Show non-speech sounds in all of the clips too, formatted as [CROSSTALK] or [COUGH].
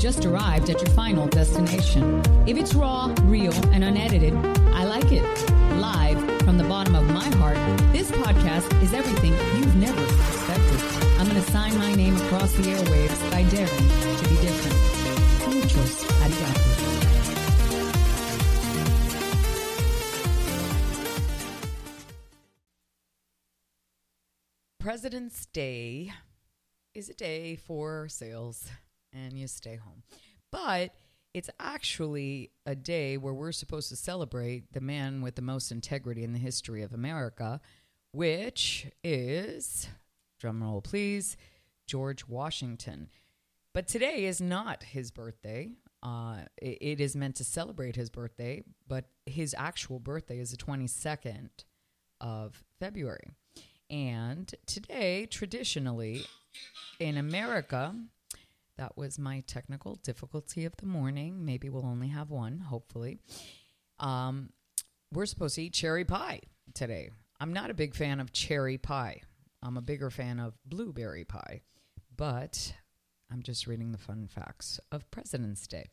just arrived at your final destination. If it's raw, real, and unedited, I like it. Live heart, this podcast is everything you've never expected. I'm going to sign my name across the airwaves by daring to be different. Muchos arigato. President's Day is a day for sales and you stay home. But it's actually a day where we're supposed to celebrate the man with the most integrity in the history of America, which is, drumroll please, George Washington. But today is not his birthday. Uh, it, it is meant to celebrate his birthday, but his actual birthday is the 22nd of February. And today, traditionally, in America, that was my technical difficulty of the morning. Maybe we'll only have one, hopefully. Um, we're supposed to eat cherry pie today. I'm not a big fan of cherry pie. I'm a bigger fan of blueberry pie. But I'm just reading the fun facts of President's Day.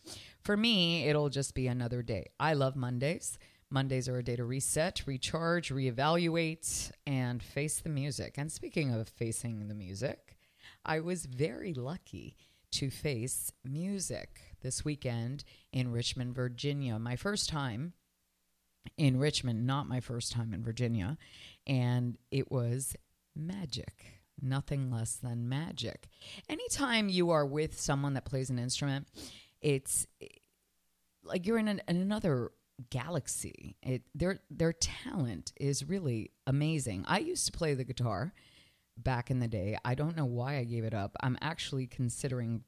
For me, it'll just be another day. I love Mondays. Mondays are a day to reset, recharge, reevaluate, and face the music. And speaking of facing the music, I was very lucky to face music this weekend in Richmond, Virginia. My first time in Richmond, not my first time in Virginia. And it was magic, nothing less than magic. Anytime you are with someone that plays an instrument, it's like you're in, an, in another galaxy. It their their talent is really amazing. I used to play the guitar back in the day. I don't know why I gave it up. I'm actually considering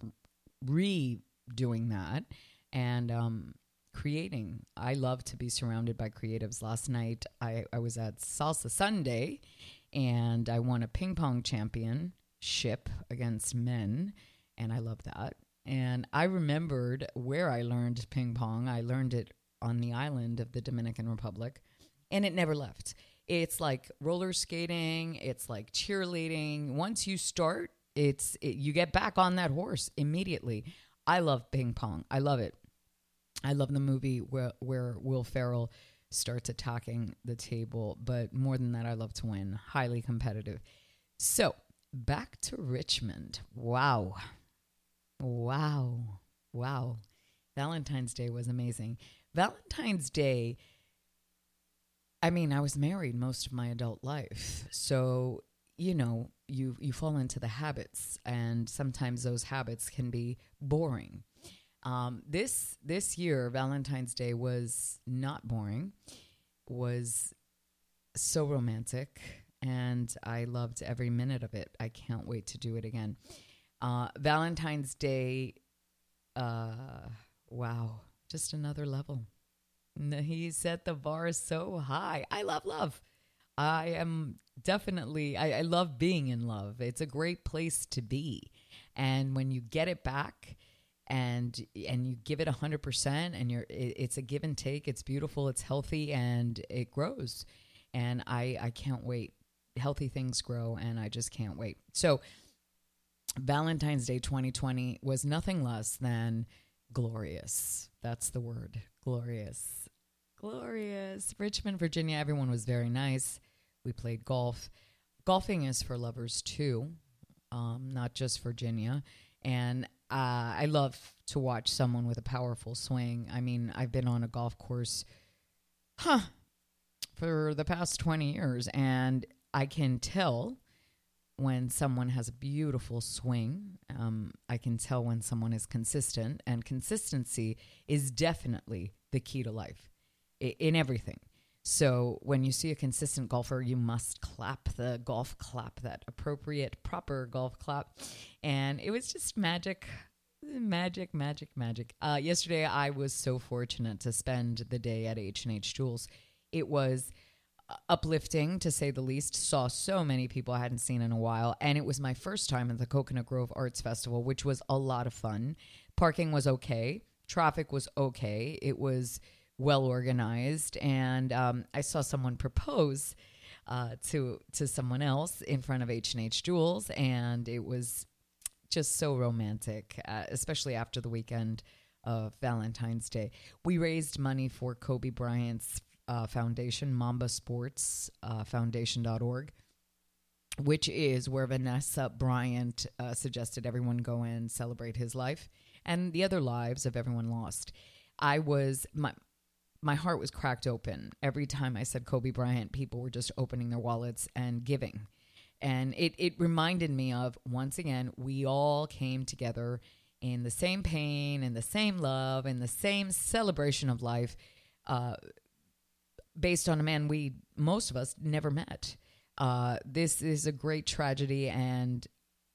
redoing that and um, creating. I love to be surrounded by creatives. Last night I, I was at Salsa Sunday and I won a ping pong championship against men, and I love that. And I remembered where I learned ping pong. I learned it on the island of the Dominican Republic, and it never left. It's like roller skating, it's like cheerleading. Once you start, it's it, you get back on that horse immediately. I love ping pong. I love it. I love the movie where where Will Ferrell starts attacking the table, but more than that, I love to win. Highly competitive. So back to Richmond. Wow. Wow. Wow. Valentine's Day was amazing. Valentine's Day, I mean, I was married most of my adult life. So, you know, you you fall into the habits and sometimes those habits can be boring. Um, this this year, Valentine's Day was not boring, was so romantic, and I loved every minute of it. I can't wait to do it again. Uh, Valentine's Day, uh, wow, just another level. He set the bar so high. I love love. I am definitely, I, I love being in love. It's a great place to be. And when you get it back, and and you give it 100% and you're it, it's a give and take it's beautiful it's healthy and it grows and i i can't wait healthy things grow and i just can't wait so valentine's day 2020 was nothing less than glorious that's the word glorious glorious. Richmond virginia everyone was very nice. We played golf. Golfing is for lovers too um, not just virginia. And uh, I love to watch someone with a powerful swing. I mean, I've been on a golf course, huh, for the past 20 years, and I can tell when someone has a beautiful swing. Um, I can tell when someone is consistent, and consistency is definitely the key to life in everything. So when you see a consistent golfer, you must clap the golf clap, that appropriate, proper golf clap. And it was just magic, magic, magic, magic. Uh, yesterday, I was so fortunate to spend the day at H and H Jewels. It was uplifting to say the least. Saw so many people I hadn't seen in a while. And it was my first time at the Coconut Grove Arts Festival, which was a lot of fun. Parking was okay, traffic was okay. It was well organized. And um, I saw someone propose. Uh, to to someone else in front of H and H Jewels, and it was just so romantic, uh, especially after the weekend of Valentine's Day. We raised money for Kobe Bryant's uh, foundation, Mamba Sports uh, Foundation.org, which is where Vanessa Bryant uh, suggested everyone go and celebrate his life and the other lives of everyone lost. I was my my heart was cracked open every time I said Kobe Bryant. People were just opening their wallets and giving, and it it reminded me of once again we all came together in the same pain and the same love and the same celebration of life. Uh, based on a man we most of us never met. Uh, this is a great tragedy, and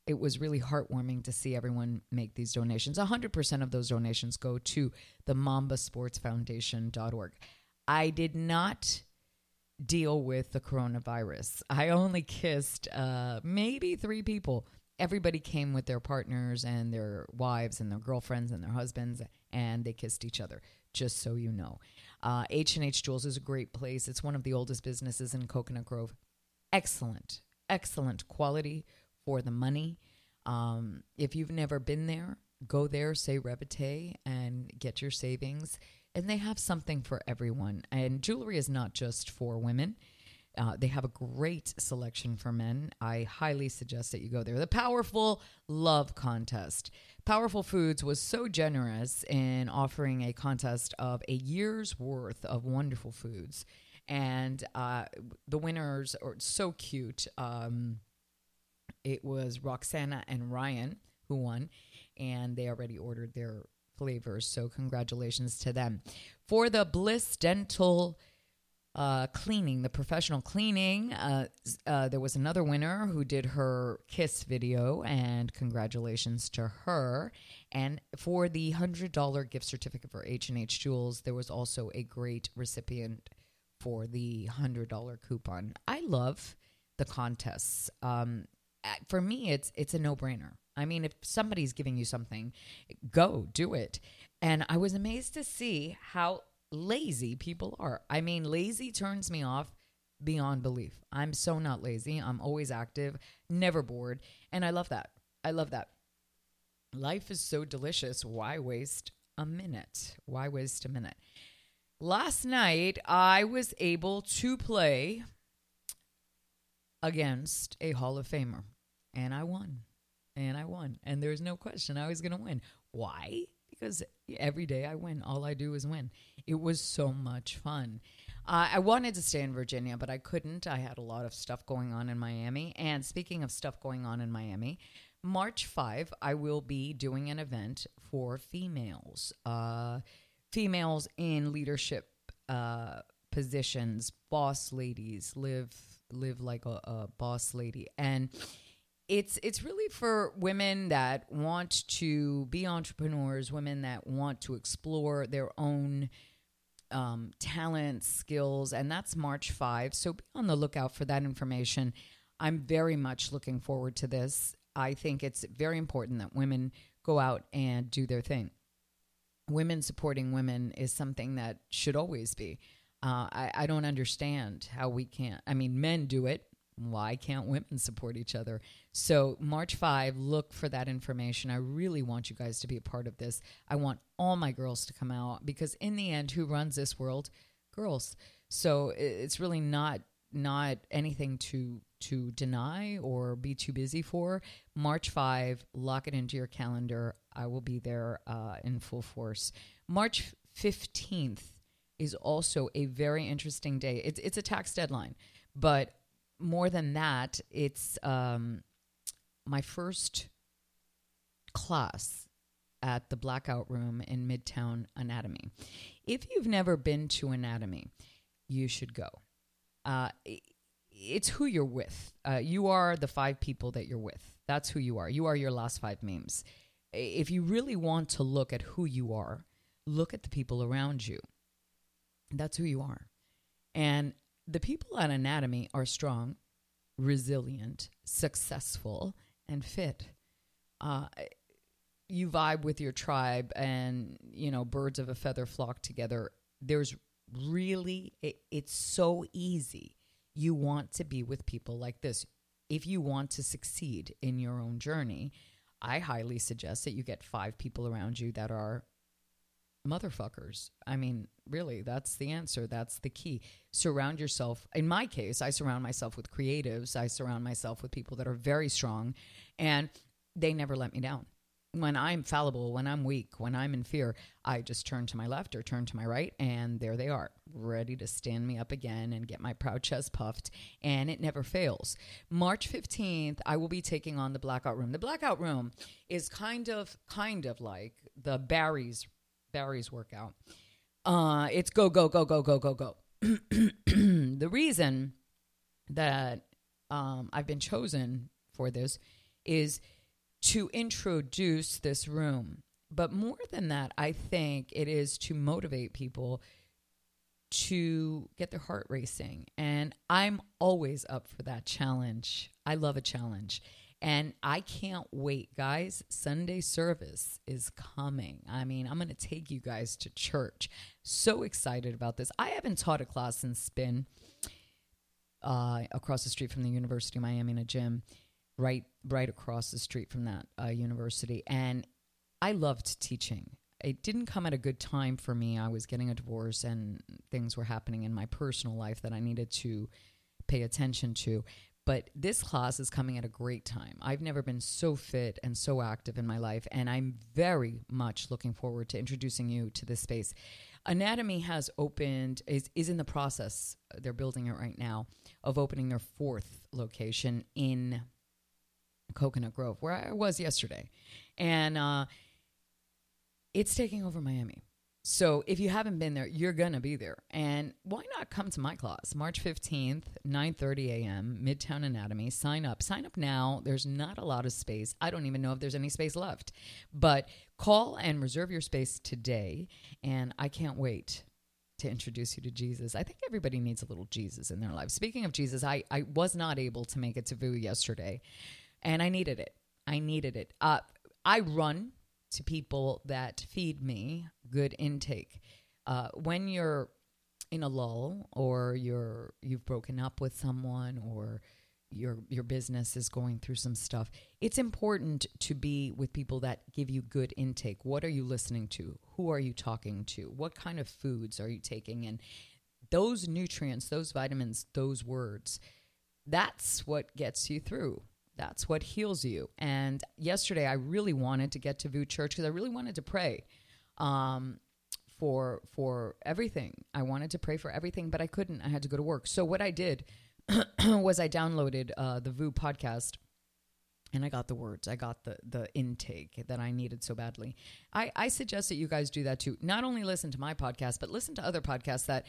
it was really heartwarming to see everyone make these donations. 100% of those donations go to the Mamba Sports Foundation.org. I did not deal with the coronavirus. I only kissed uh, maybe three people. Everybody came with their partners and their wives and their girlfriends and their husbands, and they kissed each other, just so you know. Uh, H&H Jewels is a great place. It's one of the oldest businesses in Coconut Grove. Excellent, excellent quality for the money. Um, if you've never been there, go there, say Revite, and get your savings. And they have something for everyone. And jewelry is not just for women. Uh, they have a great selection for men. I highly suggest that you go there. The Powerful Love Contest. Powerful Foods was so generous in offering a contest of a year's worth of wonderful foods. And uh, the winners are so cute. Um, it was Roxana and Ryan who won, and they already ordered their flavors. So, congratulations to them. For the Bliss Dental uh, cleaning, the professional cleaning. Uh, uh, there was another winner who did her kiss video, and congratulations to her. And for the hundred dollar gift certificate for H and H Jewels, there was also a great recipient for the hundred dollar coupon. I love the contests. Um, for me, it's it's a no brainer. I mean, if somebody's giving you something, go do it. And I was amazed to see how lazy people are. I mean, lazy turns me off beyond belief. I'm so not lazy. I'm always active, never bored. And I love that. I love that. Life is so delicious. Why waste a minute? Why waste a minute? Last night, I was able to play against a Hall of Famer, and I won. And I won. And there's no question I was going to win. Why? because every day I win. All I do is win. It was so much fun. Uh, I wanted to stay in Virginia, but I couldn't. I had a lot of stuff going on in Miami. And speaking of stuff going on in Miami, March 5, I will be doing an event for females, uh, females in leadership uh, positions, boss ladies, live live like a, a boss lady, and it's it's really for women that want to be entrepreneurs, women that want to explore their own um, talents, skills, and that's March 5. So be on the lookout for that information. I'm very much looking forward to this. I think it's very important that women go out and do their thing. Women supporting women is something that should always be. Uh, I, I don't understand how we can't. I mean, men do it why can't women support each other? So, March 5, look for that information. I really want you guys to be a part of this. I want all my girls to come out because, in the end, who runs this world? Girls. So, it's really not not anything to to deny or be too busy for. March 5, lock it into your calendar. I will be there uh, in full force. March 15th is also a very interesting day. It's it's a tax deadline, but more than that, it's um, my first class at the Blackout Room in Midtown Anatomy. If you've never been to Anatomy, you should go. Uh, it's who you're with. Uh, you are the five people that you're with. That's who you are. You are your last five memes. If you really want to look at who you are, look at the people around you. That's who you are. And the people at Anatomy are strong, resilient, successful, and fit. Uh, you vibe with your tribe, and you know birds of a feather flock together. There's really it, it's so easy. You want to be with people like this if you want to succeed in your own journey. I highly suggest that you get five people around you that are motherfuckers. I mean, really, that's the answer. That's the key. Surround yourself. In my case, I surround myself with creatives. I surround myself with people that are very strong and they never let me down. When I'm fallible, when I'm weak, when I'm in fear, I just turn to my left or turn to my right, and there they are, ready to stand me up again and get my proud chest puffed. And it never fails. March 15th, I will be taking on the Blackout Room. The Blackout Room is kind of, kind of like the Barry's Barry's workout. Uh, it's go, go, go, go, go, go, go. [CLEARS THROAT] the reason that um, I've been chosen for this is to introduce this room. But more than that, I think it is to motivate people to get their heart racing. And I'm always up for that challenge. I love a challenge. And I can't wait, guys. Sunday service is coming. I mean, I'm going to take you guys to church. So excited about this. I haven't taught a class in spin uh, across the street from the University of Miami in a gym, right, right across the street from that uh, university. And I loved teaching. It didn't come at a good time for me. I was getting a divorce and things were happening in my personal life that I needed to pay attention to. But this class is coming at a great time. I've never been so fit and so active in my life, and I'm very much looking forward to introducing you to this space. Anatomy has opened, is, is in the process, they're building it right now, of opening their fourth location in Coconut Grove, where I was yesterday. And uh, it's taking over Miami. So if you haven't been there, you're gonna be there. And why not come to my class, March 15th, 9:30 a.m., Midtown Anatomy. Sign up. Sign up now. There's not a lot of space. I don't even know if there's any space left. But call and reserve your space today. And I can't wait to introduce you to Jesus. I think everybody needs a little Jesus in their life. Speaking of Jesus, I, I was not able to make it to Vous yesterday, and I needed it. I needed it. Uh, I run to people that feed me good intake. Uh, when you're in a lull or you're you've broken up with someone or your your business is going through some stuff it's important to be with people that give you good intake. What are you listening to? Who are you talking to? What kind of foods are you taking? And those nutrients those vitamins those words that's what gets you through that's what heals you. And yesterday, I really wanted to get to Vous Church because I really wanted to pray um, for for everything. I wanted to pray for everything, but I couldn't. I had to go to work. So what I did [CLEARS THROAT] was I downloaded uh, the Vous podcast. And I got the words. I got the the intake that I needed so badly. I, I suggest that you guys do that too. Not only listen to my podcast, but listen to other podcasts that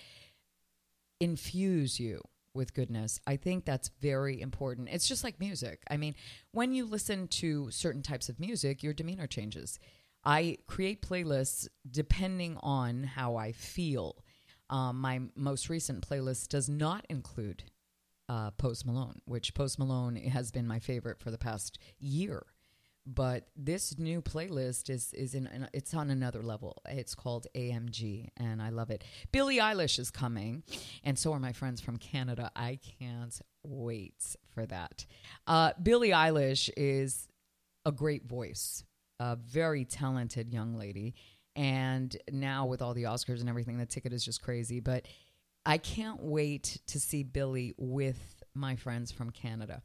infuse you with goodness. I think that's very important. It's just like music. I mean, when you listen to certain types of music, your demeanor changes. I create playlists depending on how I feel. Um, my most recent playlist does not include uh, Post Malone, which Post Malone has been my favorite for the past year but this new playlist is is in it's on another level. It's called AMG, and I love it. Billie Eilish is coming, and so are my friends from Canada. I can't wait for that. Uh, Billie Eilish is a great voice, a very talented young lady, and now with all the Oscars and everything, the ticket is just crazy. But I can't wait to see Billie with my friends from Canada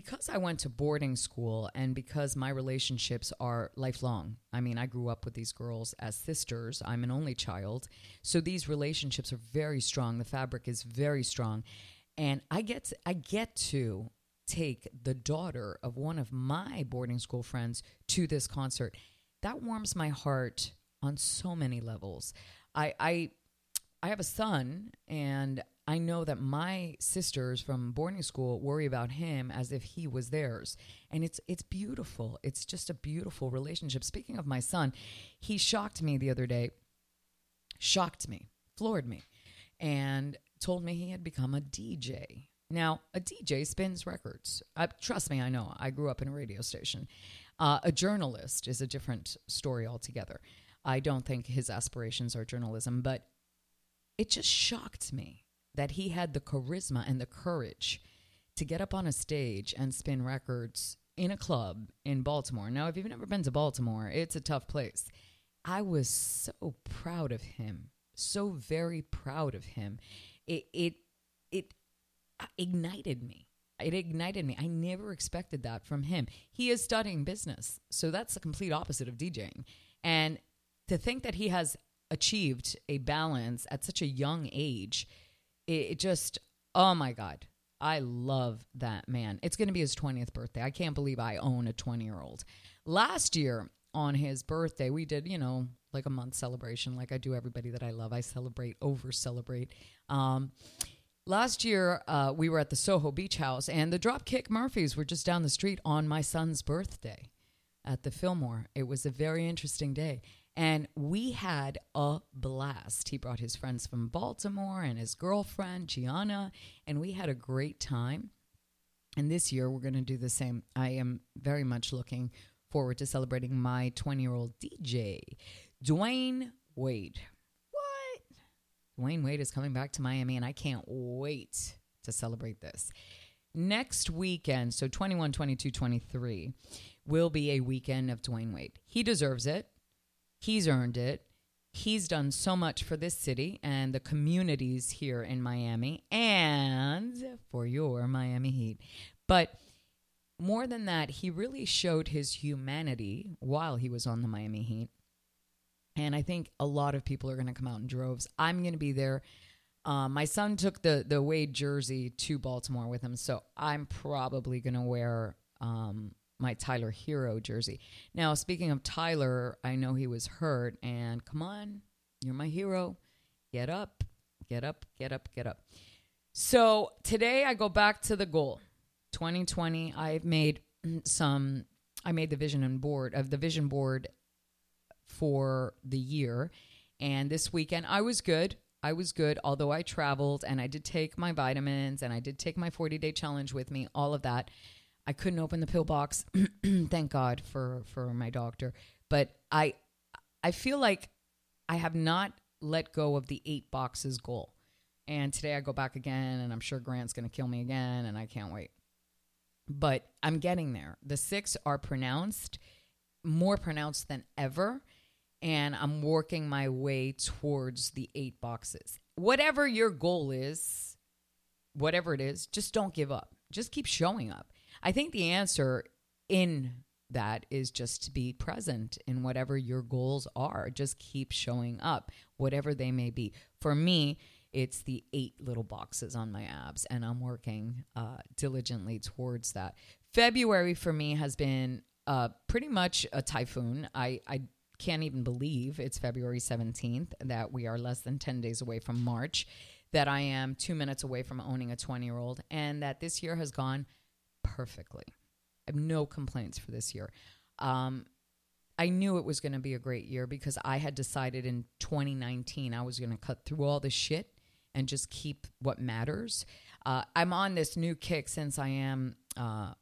because I went to boarding school and because my relationships are lifelong, I mean, I grew up with these girls as sisters. I'm an only child. So these relationships are very strong. The fabric is very strong. And I get to, I get to take the daughter of one of my boarding school friends to this concert. That warms my heart on so many levels. I I I have a son and I know that my sisters from boarding school worry about him as if he was theirs. And it's it's beautiful. It's just a beautiful relationship. Speaking of my son, he shocked me the other day. Shocked me, floored me. And told me he had become a DJ. Now, a DJ spins records. Uh, trust me, I know. I grew up in a radio station. Uh, a journalist is a different story altogether. I don't think his aspirations are journalism, but it just shocked me that he had the charisma and the courage to get up on a stage and spin records in a club in Baltimore. Now, if you've never been to Baltimore, it's a tough place. I was so proud of him, so very proud of him. It it it uh, ignited me. It ignited me. I never expected that from him. He is studying business, so that's the complete opposite of DJing. And to think that he has achieved a balance at such a young age, it, it just oh my god. I love that man. It's going to be his 20th birthday. I can't believe I own a 20 year old. Last year on his birthday, we did, you know, like a month celebration, like I do everybody that I love. I celebrate, over celebrate. Um, last year, uh, we were at the Soho Beach House, and the Dropkick Murphys were just down the street on my son's birthday at the Fillmore. It was a very interesting day. And we had a blast. He brought his friends from Baltimore and his girlfriend, Gianna, and we had a great time. And this year, we're going to do the same. I am very much looking forward to celebrating my 20 year old DJ, Dwyane Wade. What? Dwyane Wade is coming back to Miami, and I can't wait to celebrate this. Next weekend, so 21, 22, 23, will be a weekend of Dwyane Wade. He deserves it. He's earned it. He's done so much for this city and the communities here in Miami and for your Miami Heat. But more than that, he really showed his humanity while he was on the Miami Heat. And I think a lot of people are going to come out in droves. I'm going to be there. Um, my son took the the Wade jersey to Baltimore with him, so I'm probably going to wear um, my Tyler Herro jersey. Now, speaking of Tyler, I know he was hurt, and come on, you're my hero. Get up, get up, get up, get up. So today I go back to the goal. 2020, I've made some. I made the vision and board of the vision board for the year, and this weekend I was good. I was good, although I traveled and I did take my vitamins and I did take my 40 day challenge with me, all of that. I couldn't open the pill box. [CLEARS THROAT] Thank God for for my doctor. But I I feel like I have not let go of the eight boxes goal. And today I go back again and I'm sure Grant's going to kill me again and I can't wait. But I'm getting there. The 6 are pronounced more pronounced than ever and I'm working my way towards the 8 boxes. Whatever your goal is, whatever it is, just don't give up. Just keep showing up I think the answer in that is just to be present in whatever your goals are. Just keep showing up, whatever they may be. For me, it's the eight little boxes on my abs, and I'm working uh, diligently towards that. February for me has been uh, pretty much a typhoon. I, I can't even believe it's February 17th, that we are less than 10 days away from March, that I am two minutes away from owning a 20 year old, and that this year has gone perfectly. I have no complaints for this year. Um, I knew it was going to be a great year because I had decided in 2019 I was going to cut through all the shit and just keep what matters. Uh, I'm on this new kick since I am uh,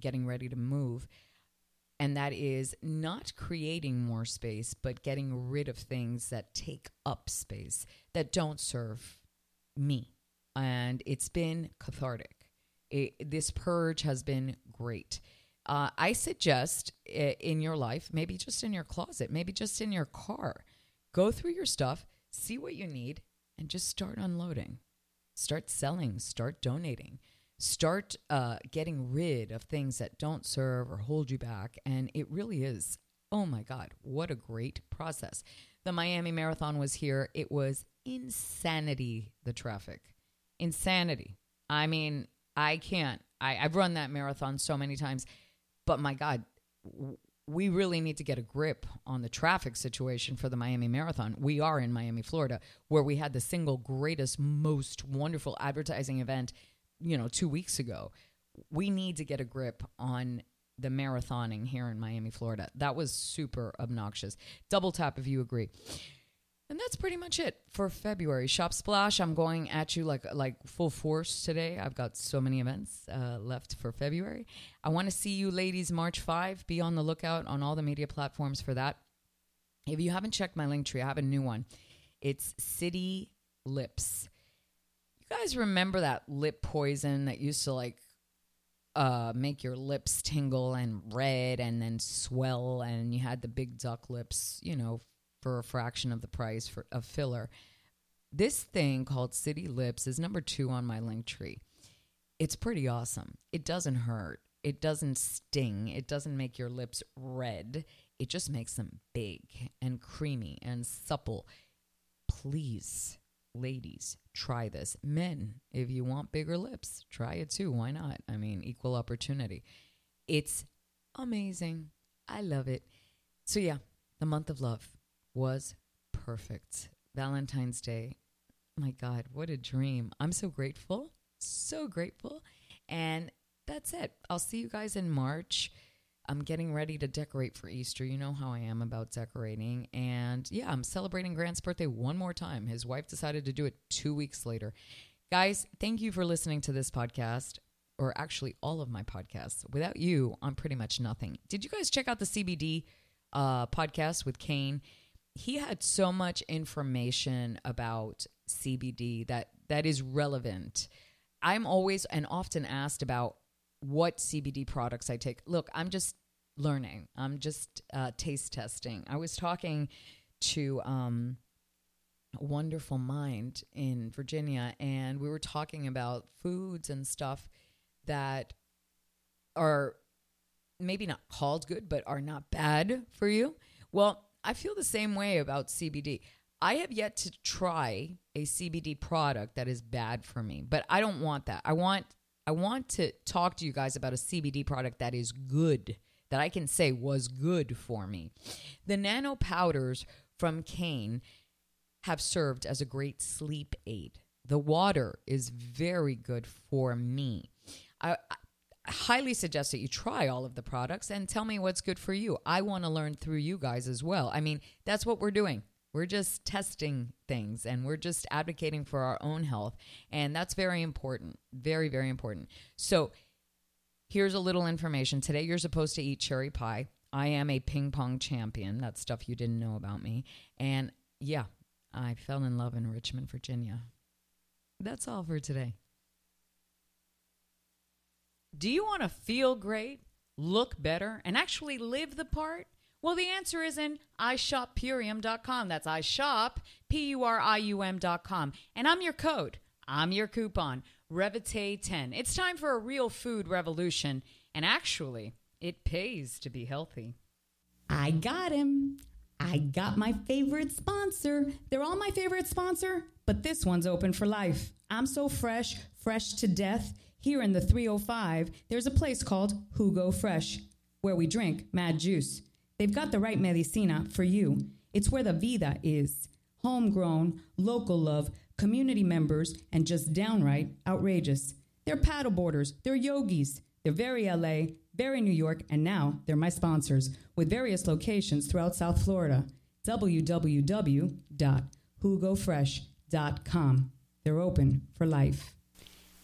getting ready to move. And that is not creating more space, but getting rid of things that take up space that don't serve me. And it's been cathartic it, this purge has been great. Uh, I suggest in your life, maybe just in your closet, maybe just in your car, go through your stuff, see what you need, and just start unloading. Start selling, start donating, start uh, getting rid of things that don't serve or hold you back. And it really is, oh my God, what a great process. The Miami Marathon was here. It was insanity, the traffic. Insanity. I mean, I can't. I, I've run that marathon so many times, but my God, we really need to get a grip on the traffic situation for the Miami Marathon. We are in Miami, Florida, where we had the single greatest, most wonderful advertising event, you know, two weeks ago. We need to get a grip on the marathoning here in Miami, Florida. That was super obnoxious. Double tap if you agree. And that's pretty much it for February. Shop Splash, I'm going at you like like full force today. I've got so many events uh, left for February. I want to see you ladies March 5. Be on the lookout on all the media platforms for that. If you haven't checked my link tree, I have a new one. It's City Lips. You guys remember that lip poison that used to like uh, make your lips tingle and red and then swell, and you had the big duck lips, you know, for a fraction of the price for of filler. This thing called City Lips is number two on my link tree. It's pretty awesome. It doesn't hurt. It doesn't sting. It doesn't make your lips red. It just makes them big and creamy and supple. Please, ladies, try this. Men, if you want bigger lips, try it too. Why not? I mean, equal opportunity. It's amazing. I love it. So, yeah, the month of love was perfect. Valentine's Day. My God, what a dream. I'm so grateful. So grateful. And that's it. I'll see you guys in March. I'm getting ready to decorate for Easter. You know how I am about decorating. And yeah, I'm celebrating Grant's birthday one more time. His wife decided to do it two weeks later. Guys, thank you for listening to this podcast, or actually all of my podcasts. Without you, I'm pretty much nothing. Did you guys check out the CBD uh, podcast with Kane? He had so much information about CBD that that is relevant. I'm always and often asked about what CBD products I take. Look, I'm just learning. I'm just uh, taste testing. I was talking to um, Wonderful Mind in Virginia, and we were talking about foods and stuff that are maybe not called good, but are not bad for you. Well, I feel the same way about CBD. I have yet to try a CBD product that is bad for me, but I don't want that. I want I want to talk to you guys about a CBD product that is good, that I can say was good for me. The nano powders from Kane have served as a great sleep aid. The water is very good for me. I, highly suggest that you try all of the products and tell me what's good for you. I want to learn through you guys as well. I mean, that's what we're doing. We're just testing things and we're just advocating for our own health. And that's very important. Very, very important. So, here's a little information. Today, you're supposed to eat cherry pie. I am a ping pong champion. That's stuff you didn't know about me. And yeah, I fell in love in Richmond, Virginia. That's all for today. Do you want to feel great, look better, and actually live the part? Well, the answer is in ishoppurium.com. That's ishop, P U R I U M.com. And I'm your code, I'm your coupon, Revite10. It's time for a real food revolution. And actually, it pays to be healthy. I got him. I got my favorite sponsor. They're all my favorite sponsor, but this one's open for life. I'm so fresh, fresh to death. Here in the 305, there's a place called Jugo Fresh, where we drink mad juice. They've got the right medicina for you. It's where the vida is. Homegrown, local love, community members, and just downright outrageous. They're paddleboarders, they're yogis, they're very LA, very New York, and now they're my sponsors with various locations throughout South Florida. www.jugofresh.com. They're open for life.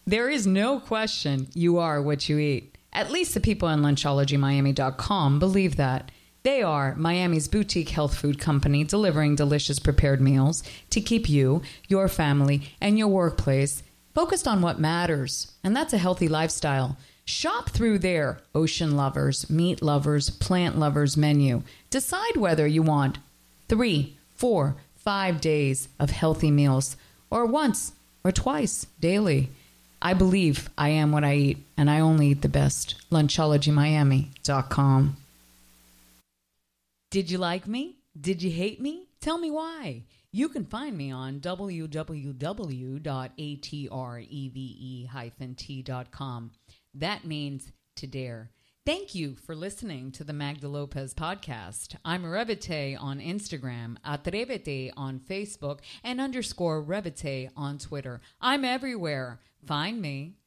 There is no question you are what you eat. At least the people on lunchologymiami.com believe that. They are Miami's boutique health food company delivering delicious prepared meals to keep you, your family, and your workplace focused on what matters, and that's a healthy lifestyle. Shop through their ocean lovers, meat lovers, plant lovers menu. Decide whether you want three, four, five days of healthy meals, or once or twice daily. I believe I am what I eat, and I only eat the best. LunchologyMiami.com. Did you like me? Did you hate me? Tell me why. You can find me on www.atreve-t.com. That means to dare. Thank you for listening to the Magda Lopez podcast. I'm Revite on Instagram, Atrevete on Facebook, and underscore Revite on Twitter. I'm everywhere. Find me